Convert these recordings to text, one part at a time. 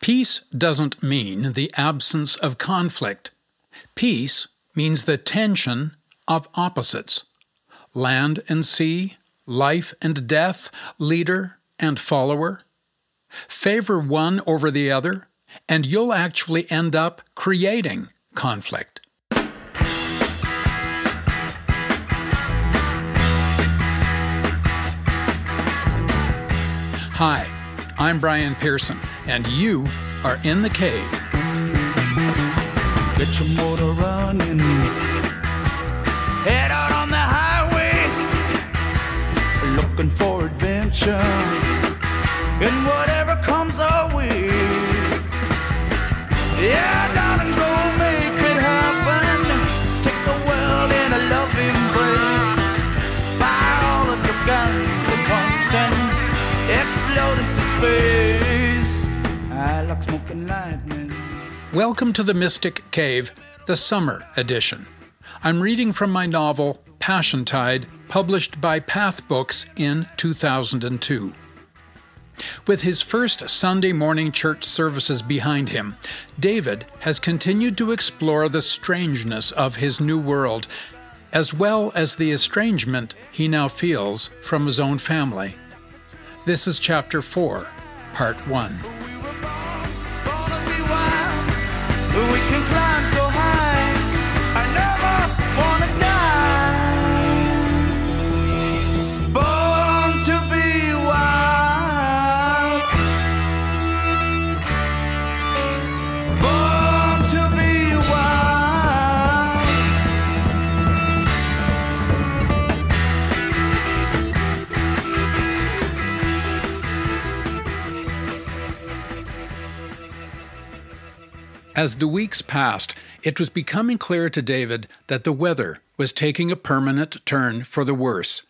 Peace doesn't mean the absence of conflict. Peace means the tension of opposites land and sea, life and death, leader and follower. Favor one over the other, and you'll actually end up creating conflict. Hi, I'm Brian Pearson, and you are in the cave. Get your motor running. Head out on the highway, looking for adventure. And whatever comes our way. Yeah, like smoking lightning. Welcome to the Mystic Cave, the summer edition. I'm reading from my novel Passiontide, published by Path Books in 2002. With his first Sunday morning church services behind him, David has continued to explore the strangeness of his new world, as well as the estrangement he now feels from his own family. This is Chapter 4, Part 1. We As the weeks passed, it was becoming clear to David that the weather was taking a permanent turn for the worse.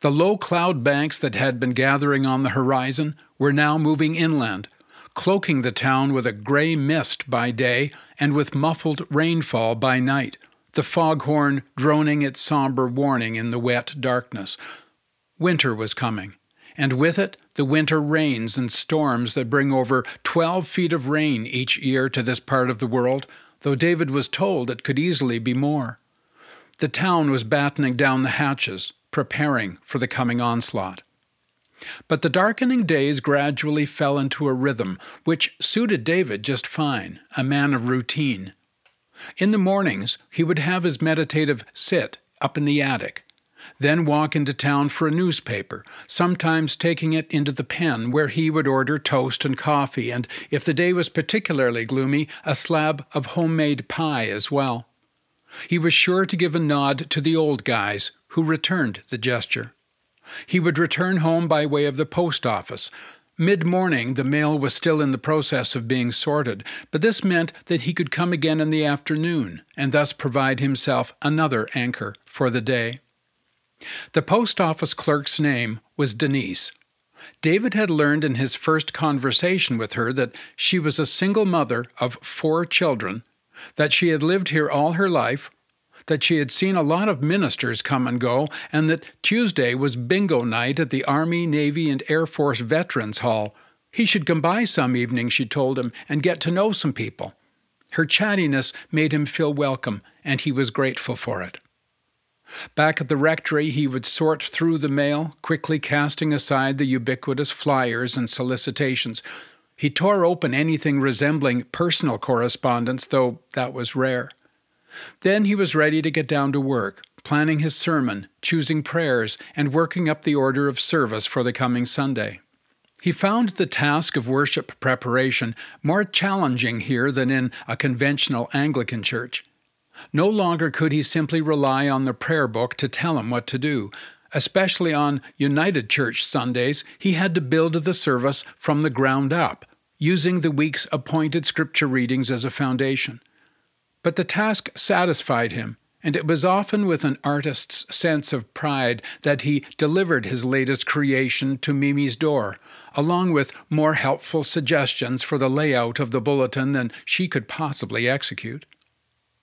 The low cloud banks that had been gathering on the horizon were now moving inland, cloaking the town with a gray mist by day and with muffled rainfall by night, the foghorn droning its somber warning in the wet darkness. Winter was coming, and with it the winter rains and storms that bring over 12 feet of rain each year to this part of the world, though David was told it could easily be more. The town was battening down the hatches, preparing for the coming onslaught. But the darkening days gradually fell into a rhythm which suited David just fine, a man of routine. In the mornings, he would have his meditative sit up in the attic, then walk into town for a newspaper, sometimes taking it into the pen, where he would order toast and coffee, and, if the day was particularly gloomy, a slab of homemade pie as well. He was sure to give a nod to the old guys, who returned the gesture. He would return home by way of the post office. Mid morning, the mail was still in the process of being sorted, but this meant that he could come again in the afternoon and thus provide himself another anchor for the day. The post office clerk's name was Denise. David had learned in his first conversation with her that she was a single mother of four children, that she had lived here all her life, that she had seen a lot of ministers come and go, and that Tuesday was bingo night at the Army, Navy, and Air Force Veterans Hall. He should come by some evening, she told him, and get to know some people. Her chattiness made him feel welcome, and he was grateful for it. Back at the rectory, he would sort through the mail, quickly casting aside the ubiquitous flyers and solicitations. He tore open anything resembling personal correspondence, though that was rare. Then he was ready to get down to work, planning his sermon, choosing prayers, and working up the order of service for the coming Sunday. He found the task of worship preparation more challenging here than in a conventional Anglican church. No longer could he simply rely on the prayer book to tell him what to do. Especially on United Church Sundays, he had to build the service from the ground up, using the week's appointed scripture readings as a foundation. But the task satisfied him, and it was often with an artist's sense of pride that he delivered his latest creation to Mimi's door, along with more helpful suggestions for the layout of the bulletin than she could possibly execute.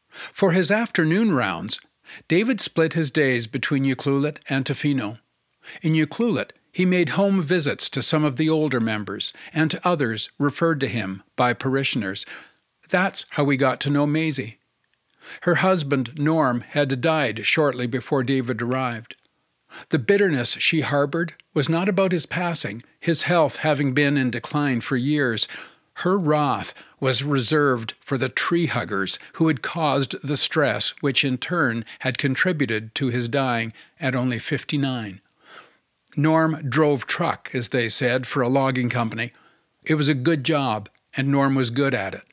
For his afternoon rounds, David split his days between Ucluelet and Tofino. In Ucluelet, He made home visits to some of the older members and to others referred to him by parishioners. That's how we got to know Maisie. Her husband, Norm, had died shortly before David arrived. The bitterness she harbored was not about his passing, his health having been in decline for years. Her wrath was reserved for the tree huggers who had caused the stress, which in turn had contributed to his dying at only 59. Norm drove truck, as they said, for a logging company. It was a good job, and Norm was good at it.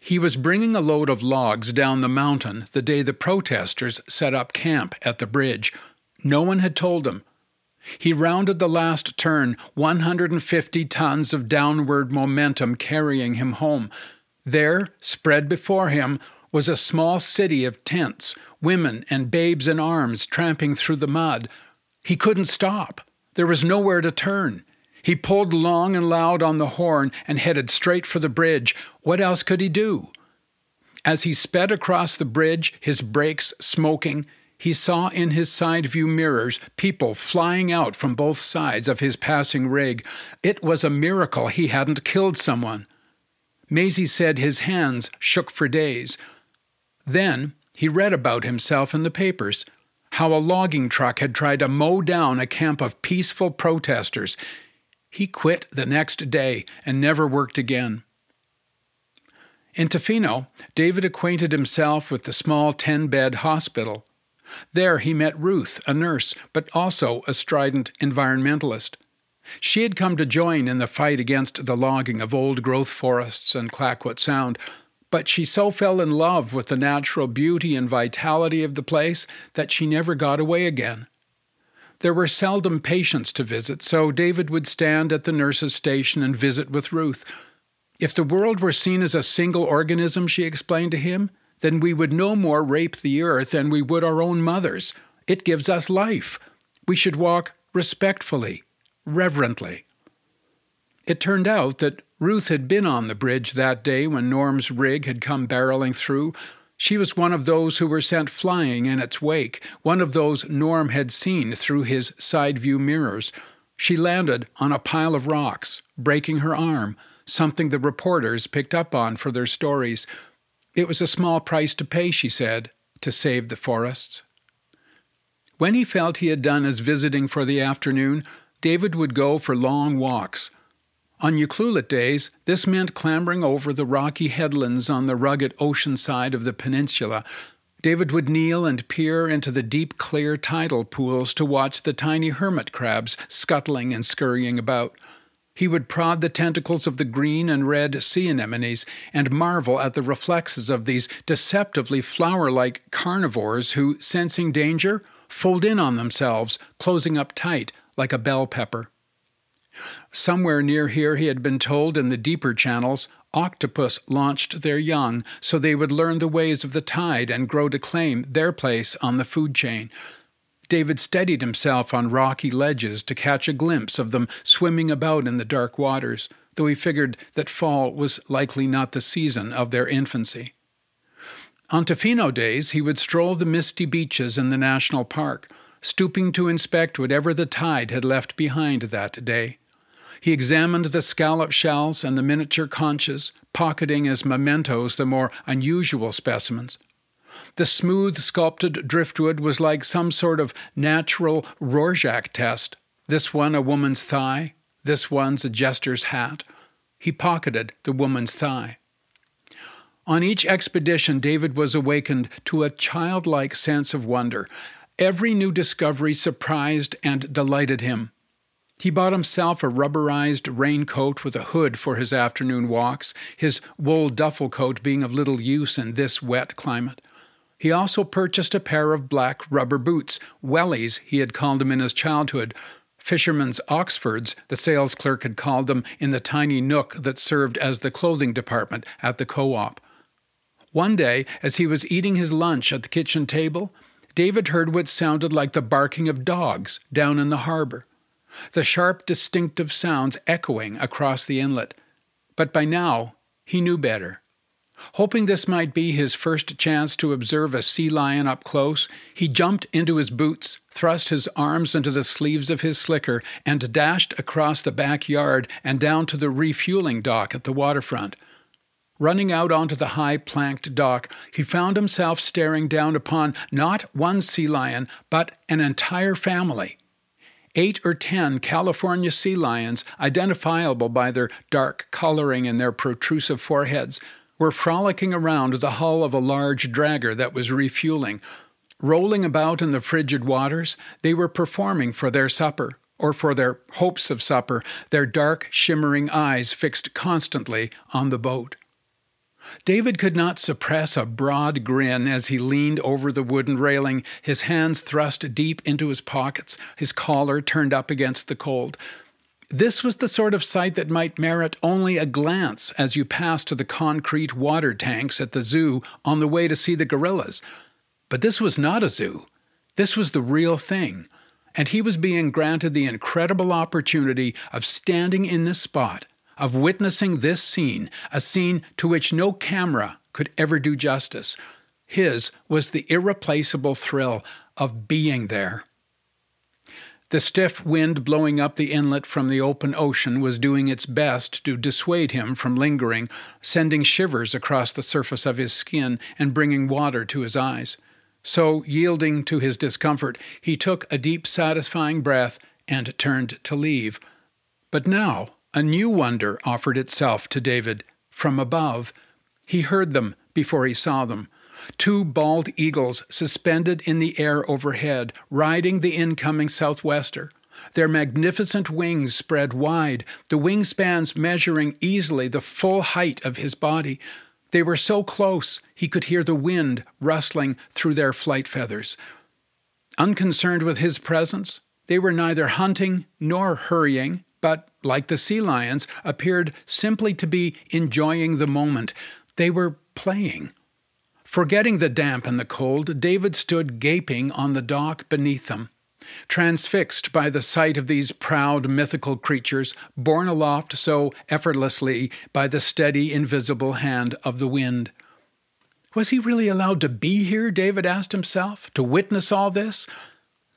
He was bringing a load of logs down the mountain the day the protesters set up camp at the bridge. No one had told him. He rounded the last turn, 150 tons of downward momentum carrying him home. There, spread before him, was a small city of tents, women and babes in arms tramping through the mud. He couldn't stop. There was nowhere to turn. He pulled long and loud on the horn and headed straight for the bridge. What else could he do? As he sped across the bridge, his brakes smoking, he saw in his side view mirrors people flying out from both sides of his passing rig. It was a miracle he hadn't killed someone. Maisie said his hands shook for days. Then he read about himself in the papers how a logging truck had tried to mow down a camp of peaceful protesters. He quit the next day and never worked again. In Tofino, David acquainted himself with the small 10 bed hospital. There he met Ruth, a nurse, but also a strident environmentalist. She had come to join in the fight against the logging of old growth forests in Clayoquot Sound, but she so fell in love with the natural beauty and vitality of the place that she never got away again. There were seldom patients to visit, so David would stand at the nurse's station and visit with Ruth. If the world were seen as a single organism, she explained to him, then we would no more rape the earth than we would our own mothers. It gives us life. We should walk respectfully, reverently. It turned out that Ruth had been on the bridge that day when Norm's rig had come barreling through. She was one of those who were sent flying in its wake, one of those Norm had seen through his side view mirrors. She landed on a pile of rocks, breaking her arm, something the reporters picked up on for their stories. It was a small price to pay, she said, to save the forests. When he felt he had done his visiting for the afternoon, David would go for long walks. On Ucluelet days, this meant clambering over the rocky headlands on the rugged ocean side of the peninsula. David would kneel and peer into the deep, clear tidal pools to watch the tiny hermit crabs scuttling and scurrying about. He would prod the tentacles of the green and red sea anemones and marvel at the reflexes of these deceptively flower like carnivores who, sensing danger, fold in on themselves, closing up tight like a bell pepper. Somewhere near here, he had been told in the deeper channels, octopus launched their young so they would learn the ways of the tide and grow to claim their place on the food chain. David steadied himself on rocky ledges to catch a glimpse of them swimming about in the dark waters, though he figured that fall was likely not the season of their infancy. On Tofino days, he would stroll the misty beaches in the national park, stooping to inspect whatever the tide had left behind that day. He examined the scallop shells and the miniature conches, pocketing as mementos the more unusual specimens. The smooth sculpted driftwood was like some sort of natural Rorschach test. This one a woman's thigh, this one's a jester's hat. He pocketed the woman's thigh. On each expedition, David was awakened to a childlike sense of wonder. Every new discovery surprised and delighted him. He bought himself a rubberized raincoat with a hood for his afternoon walks, his wool duffel coat being of little use in this wet climate. He also purchased a pair of black rubber boots, wellies he had called them in his childhood, fisherman's Oxfords, the sales clerk had called them in the tiny nook that served as the clothing department at the co op. One day, as he was eating his lunch at the kitchen table, David heard what sounded like the barking of dogs down in the harbor, the sharp, distinctive sounds echoing across the inlet. But by now, he knew better. Hoping this might be his first chance to observe a sea lion up close, he jumped into his boots, thrust his arms into the sleeves of his slicker, and dashed across the backyard and down to the refueling dock at the waterfront. Running out onto the high planked dock, he found himself staring down upon not one sea lion, but an entire family. Eight or ten California sea lions, identifiable by their dark coloring and their protrusive foreheads, were frolicking around the hull of a large dragger that was refueling. Rolling about in the frigid waters, they were performing for their supper, or for their hopes of supper, their dark, shimmering eyes fixed constantly on the boat. David could not suppress a broad grin as he leaned over the wooden railing, his hands thrust deep into his pockets, his collar turned up against the cold. This was the sort of sight that might merit only a glance as you passed to the concrete water tanks at the zoo on the way to see the gorillas. But this was not a zoo. This was the real thing. And he was being granted the incredible opportunity of standing in this spot, of witnessing this scene, a scene to which no camera could ever do justice. His was the irreplaceable thrill of being there. The stiff wind blowing up the inlet from the open ocean was doing its best to dissuade him from lingering, sending shivers across the surface of his skin and bringing water to his eyes. So, yielding to his discomfort, he took a deep, satisfying breath and turned to leave. But now a new wonder offered itself to David from above. He heard them before he saw them two bald eagles suspended in the air overhead, riding the incoming southwester. Their magnificent wings spread wide, the wingspans measuring easily the full height of his body. They were so close he could hear the wind rustling through their flight feathers. Unconcerned with his presence, they were neither hunting nor hurrying, but, like the sea lions, appeared simply to be enjoying the moment. They were playing. Forgetting the damp and the cold, David stood gaping on the dock beneath them, transfixed by the sight of these proud mythical creatures borne aloft so effortlessly by the steady, invisible hand of the wind. Was he really allowed to be here, David asked himself, to witness all this?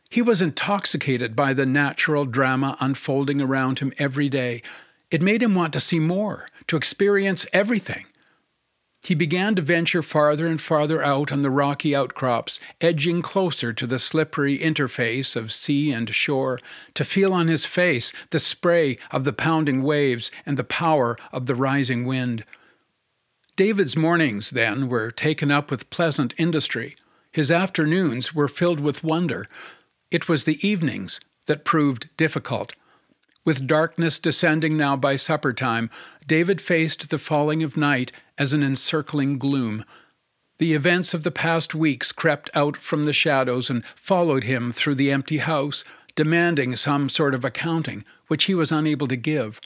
He was intoxicated by the natural drama unfolding around him every day. It made him want to see more, to experience everything. He began to venture farther and farther out on the rocky outcrops, edging closer to the slippery interface of sea and shore, to feel on his face the spray of the pounding waves and the power of the rising wind. David's mornings, then, were taken up with pleasant industry. His afternoons were filled with wonder. It was the evenings that proved difficult. With darkness descending now by supper time, David faced the falling of night as an encircling gloom. The events of the past weeks crept out from the shadows and followed him through the empty house, demanding some sort of accounting, which he was unable to give.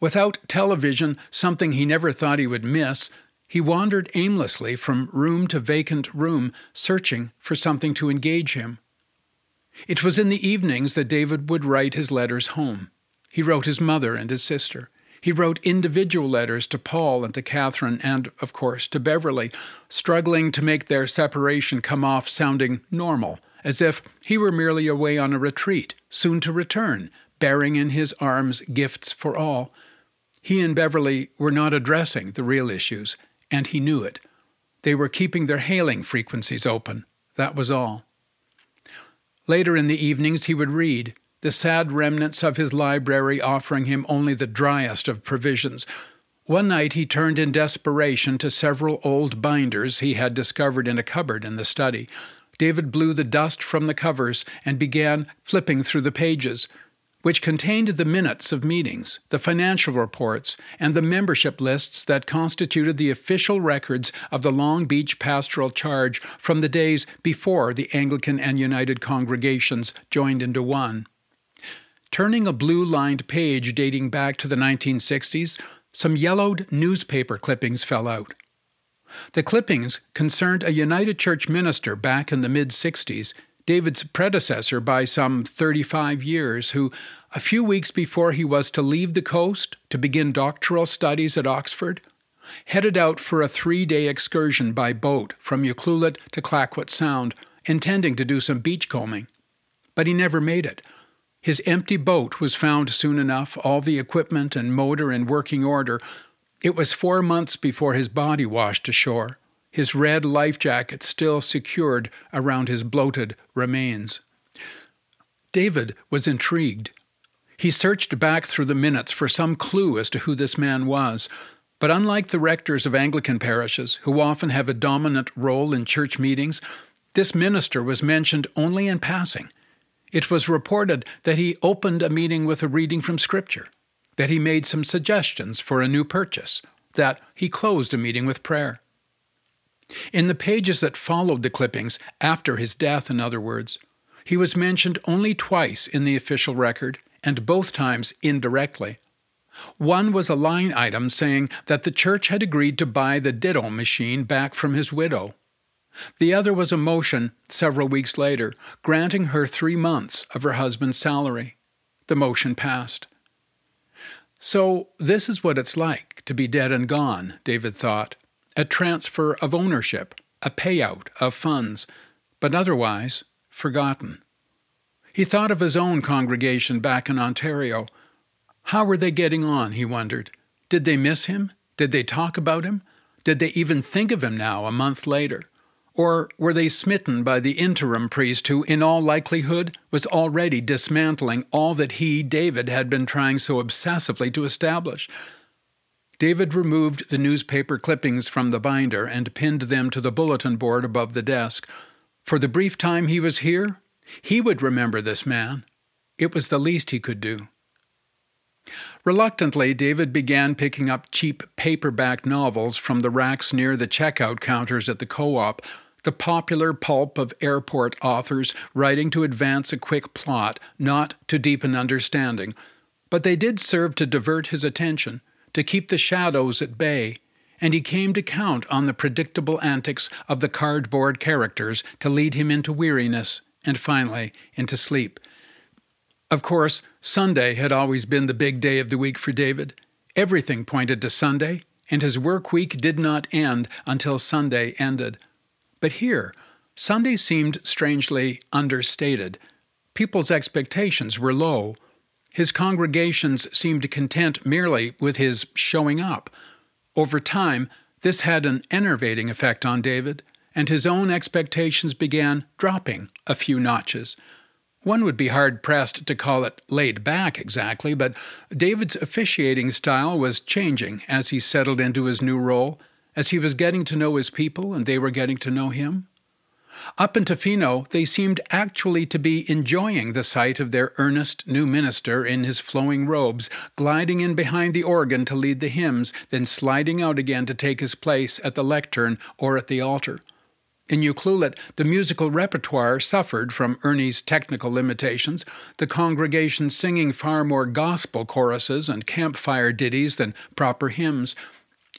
Without television, something he never thought he would miss, he wandered aimlessly from room to vacant room, searching for something to engage him. It was in the evenings that David would write his letters home. He wrote his mother and his sister. He wrote individual letters to Paul and to Catherine and, of course, to Beverly, struggling to make their separation come off sounding normal, as if he were merely away on a retreat, soon to return, bearing in his arms gifts for all. He and Beverly were not addressing the real issues, and he knew it. They were keeping their hailing frequencies open. That was all. Later in the evenings, he would read, the sad remnants of his library offering him only the driest of provisions. One night he turned in desperation to several old binders he had discovered in a cupboard in the study. David blew the dust from the covers and began flipping through the pages, which contained the minutes of meetings, the financial reports, and the membership lists that constituted the official records of the Long Beach Pastoral Charge from the days before the Anglican and United congregations joined into one. Turning a blue lined page dating back to the 1960s, some yellowed newspaper clippings fell out. The clippings concerned a United Church minister back in the mid 60s, David's predecessor by some 35 years, who, a few weeks before he was to leave the coast to begin doctoral studies at Oxford, headed out for a three day excursion by boat from Ucluelet to Clayoquot Sound, intending to do some beachcombing. But he never made it. His empty boat was found soon enough, all the equipment and motor in working order. It was four months before his body washed ashore, his red life jacket still secured around his bloated remains. David was intrigued. He searched back through the minutes for some clue as to who this man was. But unlike the rectors of Anglican parishes, who often have a dominant role in church meetings, this minister was mentioned only in passing. It was reported that he opened a meeting with a reading from Scripture, that he made some suggestions for a new purchase, that he closed a meeting with prayer. In the pages that followed the clippings, after his death, in other words, he was mentioned only twice in the official record, and both times indirectly. One was a line item saying that the church had agreed to buy the Ditto machine back from his widow. The other was a motion, several weeks later, granting her three months of her husband's salary. The motion passed. So, this is what it's like to be dead and gone, David thought a transfer of ownership, a payout of funds, but otherwise forgotten. He thought of his own congregation back in Ontario. How were they getting on, he wondered. Did they miss him? Did they talk about him? Did they even think of him now, a month later? Or were they smitten by the interim priest who, in all likelihood, was already dismantling all that he, David, had been trying so obsessively to establish? David removed the newspaper clippings from the binder and pinned them to the bulletin board above the desk. For the brief time he was here, he would remember this man. It was the least he could do. Reluctantly, David began picking up cheap paperback novels from the racks near the checkout counters at the co op, the popular pulp of airport authors writing to advance a quick plot, not to deepen understanding. But they did serve to divert his attention, to keep the shadows at bay, and he came to count on the predictable antics of the cardboard characters to lead him into weariness and finally into sleep. Of course, Sunday had always been the big day of the week for David. Everything pointed to Sunday, and his work week did not end until Sunday ended. But here, Sunday seemed strangely understated. People's expectations were low. His congregations seemed content merely with his showing up. Over time, this had an enervating effect on David and his own expectations began dropping a few notches. One would be hard pressed to call it laid back exactly, but David's officiating style was changing as he settled into his new role, as he was getting to know his people and they were getting to know him. Up in Tofino, they seemed actually to be enjoying the sight of their earnest new minister in his flowing robes, gliding in behind the organ to lead the hymns, then sliding out again to take his place at the lectern or at the altar. In Ucluelet, the musical repertoire suffered from Ernie's technical limitations, the congregation singing far more gospel choruses and campfire ditties than proper hymns.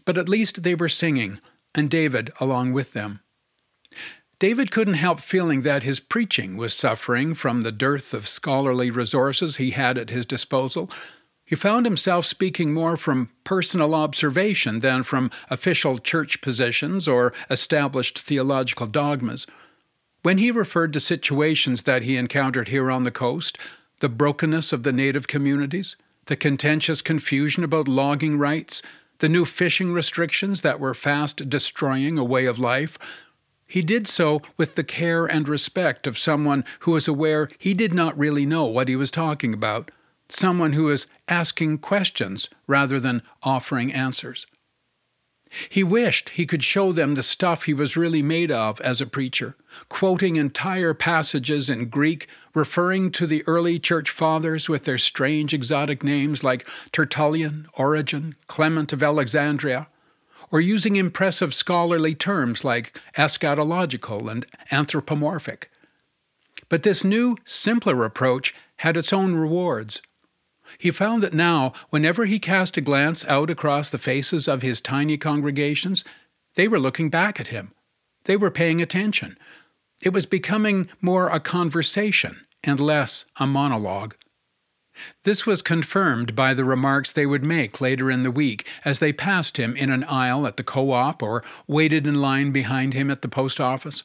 But at least they were singing, and David along with them. David couldn't help feeling that his preaching was suffering from the dearth of scholarly resources he had at his disposal, he found himself speaking more from personal observation than from official church positions or established theological dogmas. When he referred to situations that he encountered here on the coast, the brokenness of the native communities, the contentious confusion about logging rights, the new fishing restrictions that were fast destroying a way of life, he did so with the care and respect of someone who was aware he did not really know what he was talking about someone who is asking questions rather than offering answers. He wished he could show them the stuff he was really made of as a preacher, quoting entire passages in Greek, referring to the early church fathers with their strange exotic names like Tertullian, Origen, Clement of Alexandria, or using impressive scholarly terms like eschatological and anthropomorphic. But this new, simpler approach had its own rewards. He found that now, whenever he cast a glance out across the faces of his tiny congregations, they were looking back at him. They were paying attention. It was becoming more a conversation and less a monologue. This was confirmed by the remarks they would make later in the week as they passed him in an aisle at the co op or waited in line behind him at the post office.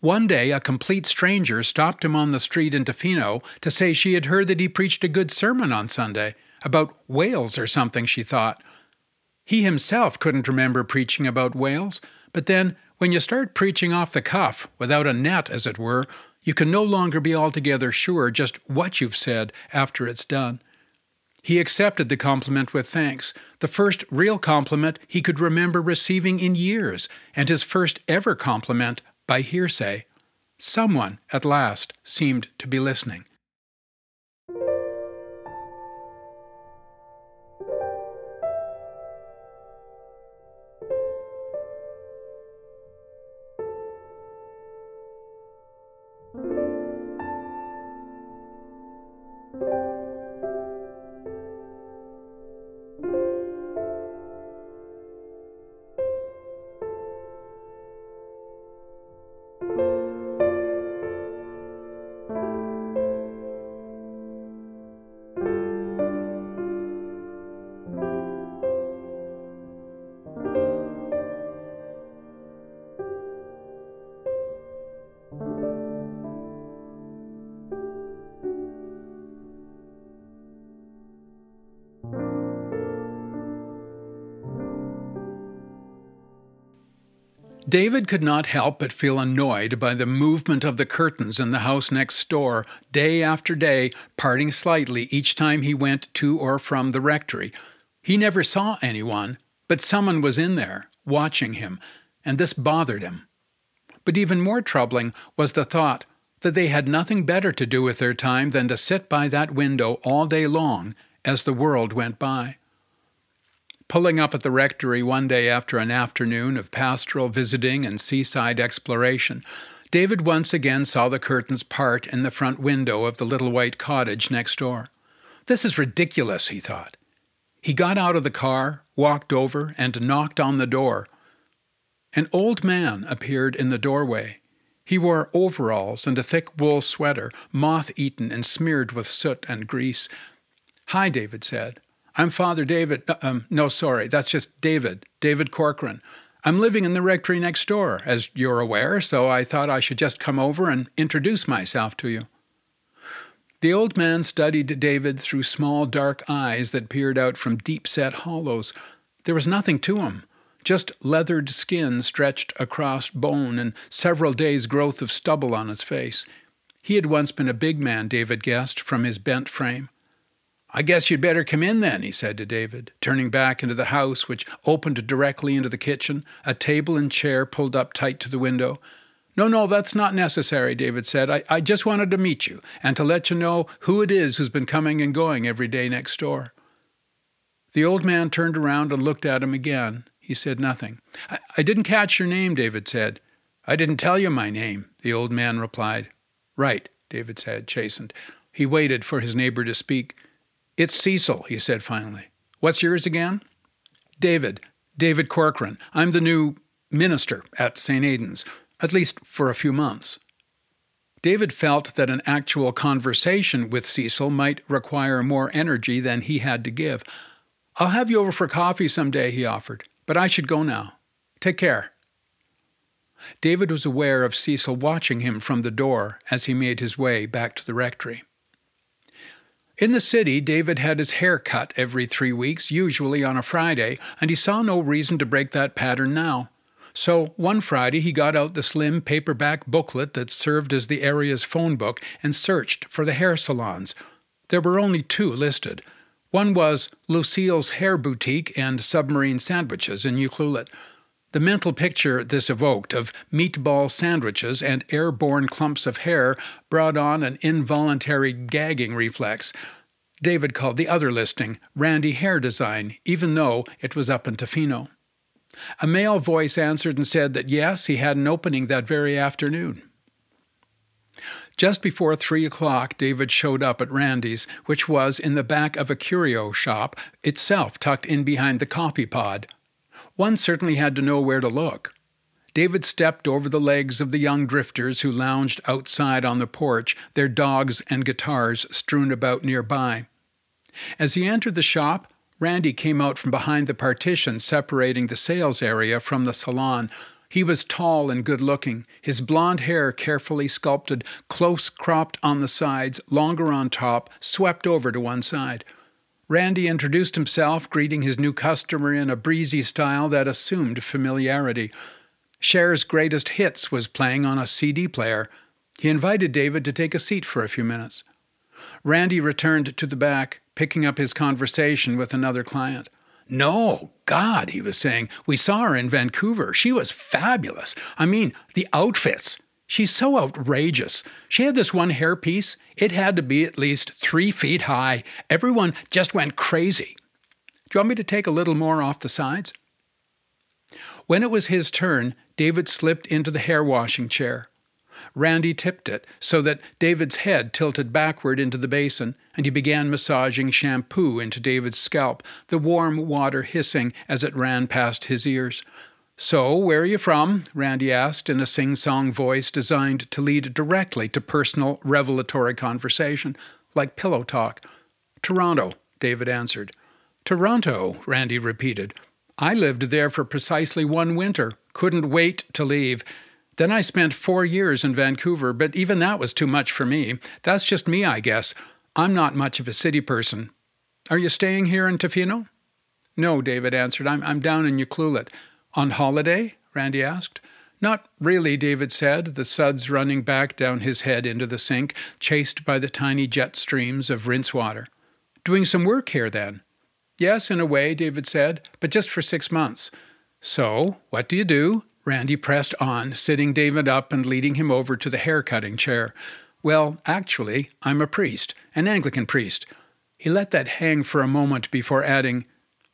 One day, a complete stranger stopped him on the street in Tofino to say she had heard that he preached a good sermon on Sunday, about whales or something, she thought. He himself couldn't remember preaching about whales, but then, when you start preaching off the cuff, without a net, as it were, you can no longer be altogether sure just what you've said after it's done. He accepted the compliment with thanks, the first real compliment he could remember receiving in years, and his first ever compliment by hearsay. Someone, at last, seemed to be listening. David could not help but feel annoyed by the movement of the curtains in the house next door, day after day, parting slightly each time he went to or from the rectory. He never saw anyone, but someone was in there, watching him, and this bothered him. But even more troubling was the thought that they had nothing better to do with their time than to sit by that window all day long as the world went by. Pulling up at the rectory one day after an afternoon of pastoral visiting and seaside exploration, David once again saw the curtains part in the front window of the little white cottage next door. This is ridiculous, he thought. He got out of the car, walked over, and knocked on the door. An old man appeared in the doorway. He wore overalls and a thick wool sweater, moth eaten and smeared with soot and grease. Hi, David said. I'm Father David. Uh, um, no, sorry, that's just David, David Corcoran. I'm living in the rectory next door, as you're aware, so I thought I should just come over and introduce myself to you. The old man studied David through small dark eyes that peered out from deep set hollows. There was nothing to him, just leathered skin stretched across bone and several days' growth of stubble on his face. He had once been a big man, David guessed, from his bent frame. I guess you'd better come in then, he said to David, turning back into the house, which opened directly into the kitchen, a table and chair pulled up tight to the window. No, no, that's not necessary, David said. I, I just wanted to meet you and to let you know who it is who's been coming and going every day next door. The old man turned around and looked at him again. He said nothing. I, I didn't catch your name, David said. I didn't tell you my name, the old man replied. Right, David said, chastened. He waited for his neighbor to speak. It's Cecil, he said finally. What's yours again? David. David Corcoran. I'm the new minister at St. Aidan's, at least for a few months. David felt that an actual conversation with Cecil might require more energy than he had to give. I'll have you over for coffee some day, he offered, but I should go now. Take care. David was aware of Cecil watching him from the door as he made his way back to the rectory. In the city, David had his hair cut every three weeks, usually on a Friday, and he saw no reason to break that pattern now. So one Friday he got out the slim paperback booklet that served as the area's phone book and searched for the hair salons. There were only two listed. One was Lucille's Hair Boutique and Submarine Sandwiches in Ucluelet. The mental picture this evoked of meatball sandwiches and airborne clumps of hair brought on an involuntary gagging reflex. David called the other listing Randy Hair Design, even though it was up in Tofino. A male voice answered and said that yes, he had an opening that very afternoon. Just before three o'clock, David showed up at Randy's, which was in the back of a curio shop, itself tucked in behind the coffee pod. One certainly had to know where to look. David stepped over the legs of the young drifters who lounged outside on the porch, their dogs and guitars strewn about nearby. As he entered the shop, Randy came out from behind the partition separating the sales area from the salon. He was tall and good looking, his blond hair carefully sculpted, close cropped on the sides, longer on top, swept over to one side. Randy introduced himself, greeting his new customer in a breezy style that assumed familiarity. Cher's Greatest Hits was playing on a CD player. He invited David to take a seat for a few minutes. Randy returned to the back, picking up his conversation with another client. No, God, he was saying, we saw her in Vancouver. She was fabulous. I mean, the outfits. She's so outrageous. She had this one hairpiece. It had to be at least three feet high. Everyone just went crazy. Do you want me to take a little more off the sides? When it was his turn, David slipped into the hair washing chair. Randy tipped it so that David's head tilted backward into the basin, and he began massaging shampoo into David's scalp, the warm water hissing as it ran past his ears. So, where are you from? Randy asked in a sing song voice designed to lead directly to personal, revelatory conversation, like pillow talk. Toronto, David answered. Toronto, Randy repeated. I lived there for precisely one winter, couldn't wait to leave. Then I spent four years in Vancouver, but even that was too much for me. That's just me, I guess. I'm not much of a city person. Are you staying here in Tofino? No, David answered. I'm, I'm down in Ucluelet. On holiday? Randy asked. Not really, David said, the suds running back down his head into the sink, chased by the tiny jet streams of rinse water. Doing some work here, then? Yes, in a way, David said, but just for six months. So, what do you do? Randy pressed on, sitting David up and leading him over to the hair cutting chair. Well, actually, I'm a priest, an Anglican priest. He let that hang for a moment before adding,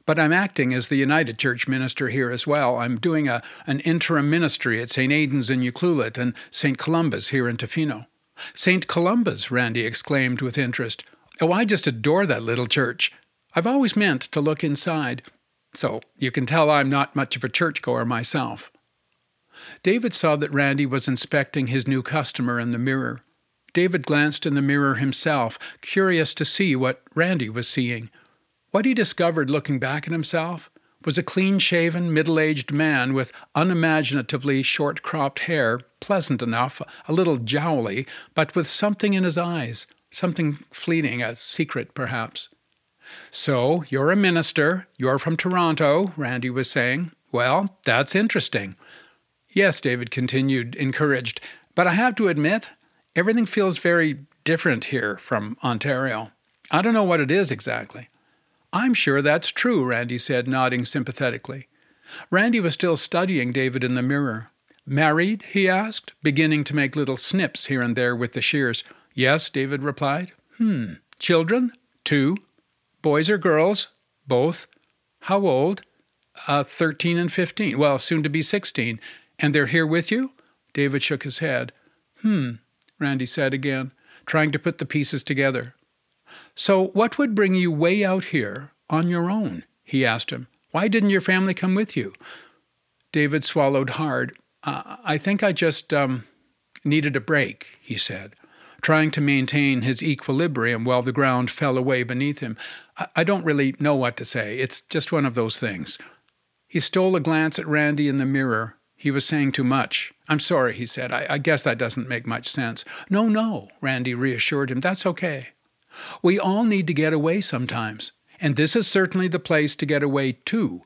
but I'm acting as the United Church minister here as well. I'm doing a, an interim ministry at St. Aidan's in Ucluelet and St. Columba's here in Tofino. St. Columba's, Randy exclaimed with interest. Oh, I just adore that little church. I've always meant to look inside, so you can tell I'm not much of a churchgoer myself. David saw that Randy was inspecting his new customer in the mirror. David glanced in the mirror himself, curious to see what Randy was seeing. What he discovered looking back at himself was a clean shaven, middle aged man with unimaginatively short cropped hair, pleasant enough, a little jowly, but with something in his eyes, something fleeting, a secret perhaps. So, you're a minister, you're from Toronto, Randy was saying. Well, that's interesting. Yes, David continued, encouraged, but I have to admit, everything feels very different here from Ontario. I don't know what it is exactly. I'm sure that's true, Randy said, nodding sympathetically. Randy was still studying David in the mirror. Married? he asked, beginning to make little snips here and there with the shears. Yes, David replied. Hmm. Children? Two. Boys or girls? Both. How old? Uh, 13 and 15. Well, soon to be 16. And they're here with you? David shook his head. Hmm, Randy said again, trying to put the pieces together. So, what would bring you way out here on your own? he asked him. Why didn't your family come with you? David swallowed hard. Uh, I think I just um, needed a break, he said, trying to maintain his equilibrium while the ground fell away beneath him. I, I don't really know what to say. It's just one of those things. He stole a glance at Randy in the mirror. He was saying too much. I'm sorry, he said. I, I guess that doesn't make much sense. No, no, Randy reassured him. That's okay. We all need to get away sometimes, and this is certainly the place to get away to.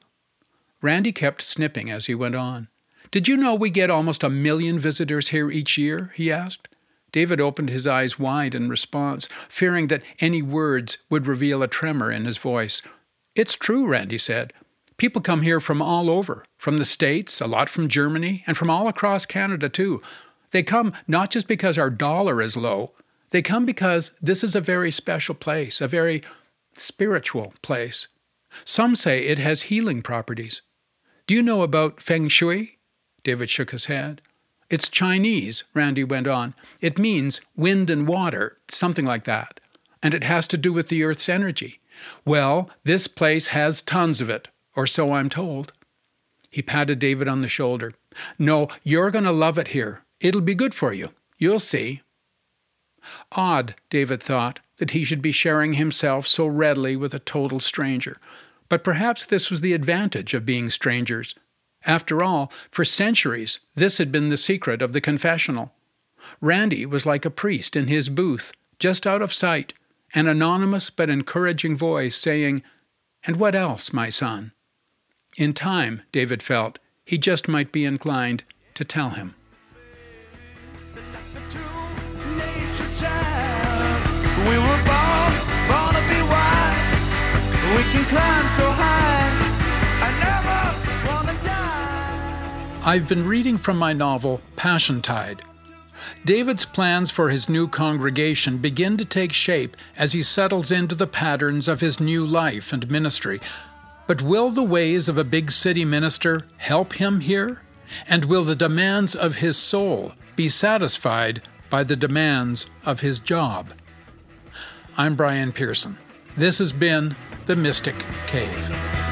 Randy kept snipping as he went on. Did you know we get almost a million visitors here each year? he asked. David opened his eyes wide in response, fearing that any words would reveal a tremor in his voice. It's true, Randy said. People come here from all over, from the States, a lot from Germany, and from all across Canada, too. They come not just because our dollar is low, they come because this is a very special place, a very spiritual place. Some say it has healing properties. Do you know about Feng Shui? David shook his head. It's Chinese, Randy went on. It means wind and water, something like that. And it has to do with the Earth's energy. Well, this place has tons of it, or so I'm told. He patted David on the shoulder. No, you're going to love it here. It'll be good for you. You'll see. Odd, David thought, that he should be sharing himself so readily with a total stranger. But perhaps this was the advantage of being strangers. After all, for centuries, this had been the secret of the confessional. Randy was like a priest in his booth, just out of sight, an anonymous but encouraging voice saying, And what else, my son? In time, David felt, he just might be inclined to tell him. We can climb so high. I never wanna die. I've been reading from my novel Passiontide. David's plans for his new congregation begin to take shape as he settles into the patterns of his new life and ministry. But will the ways of a big city minister help him here? And will the demands of his soul be satisfied by the demands of his job? I'm Brian Pearson. This has been The Mystic Cave.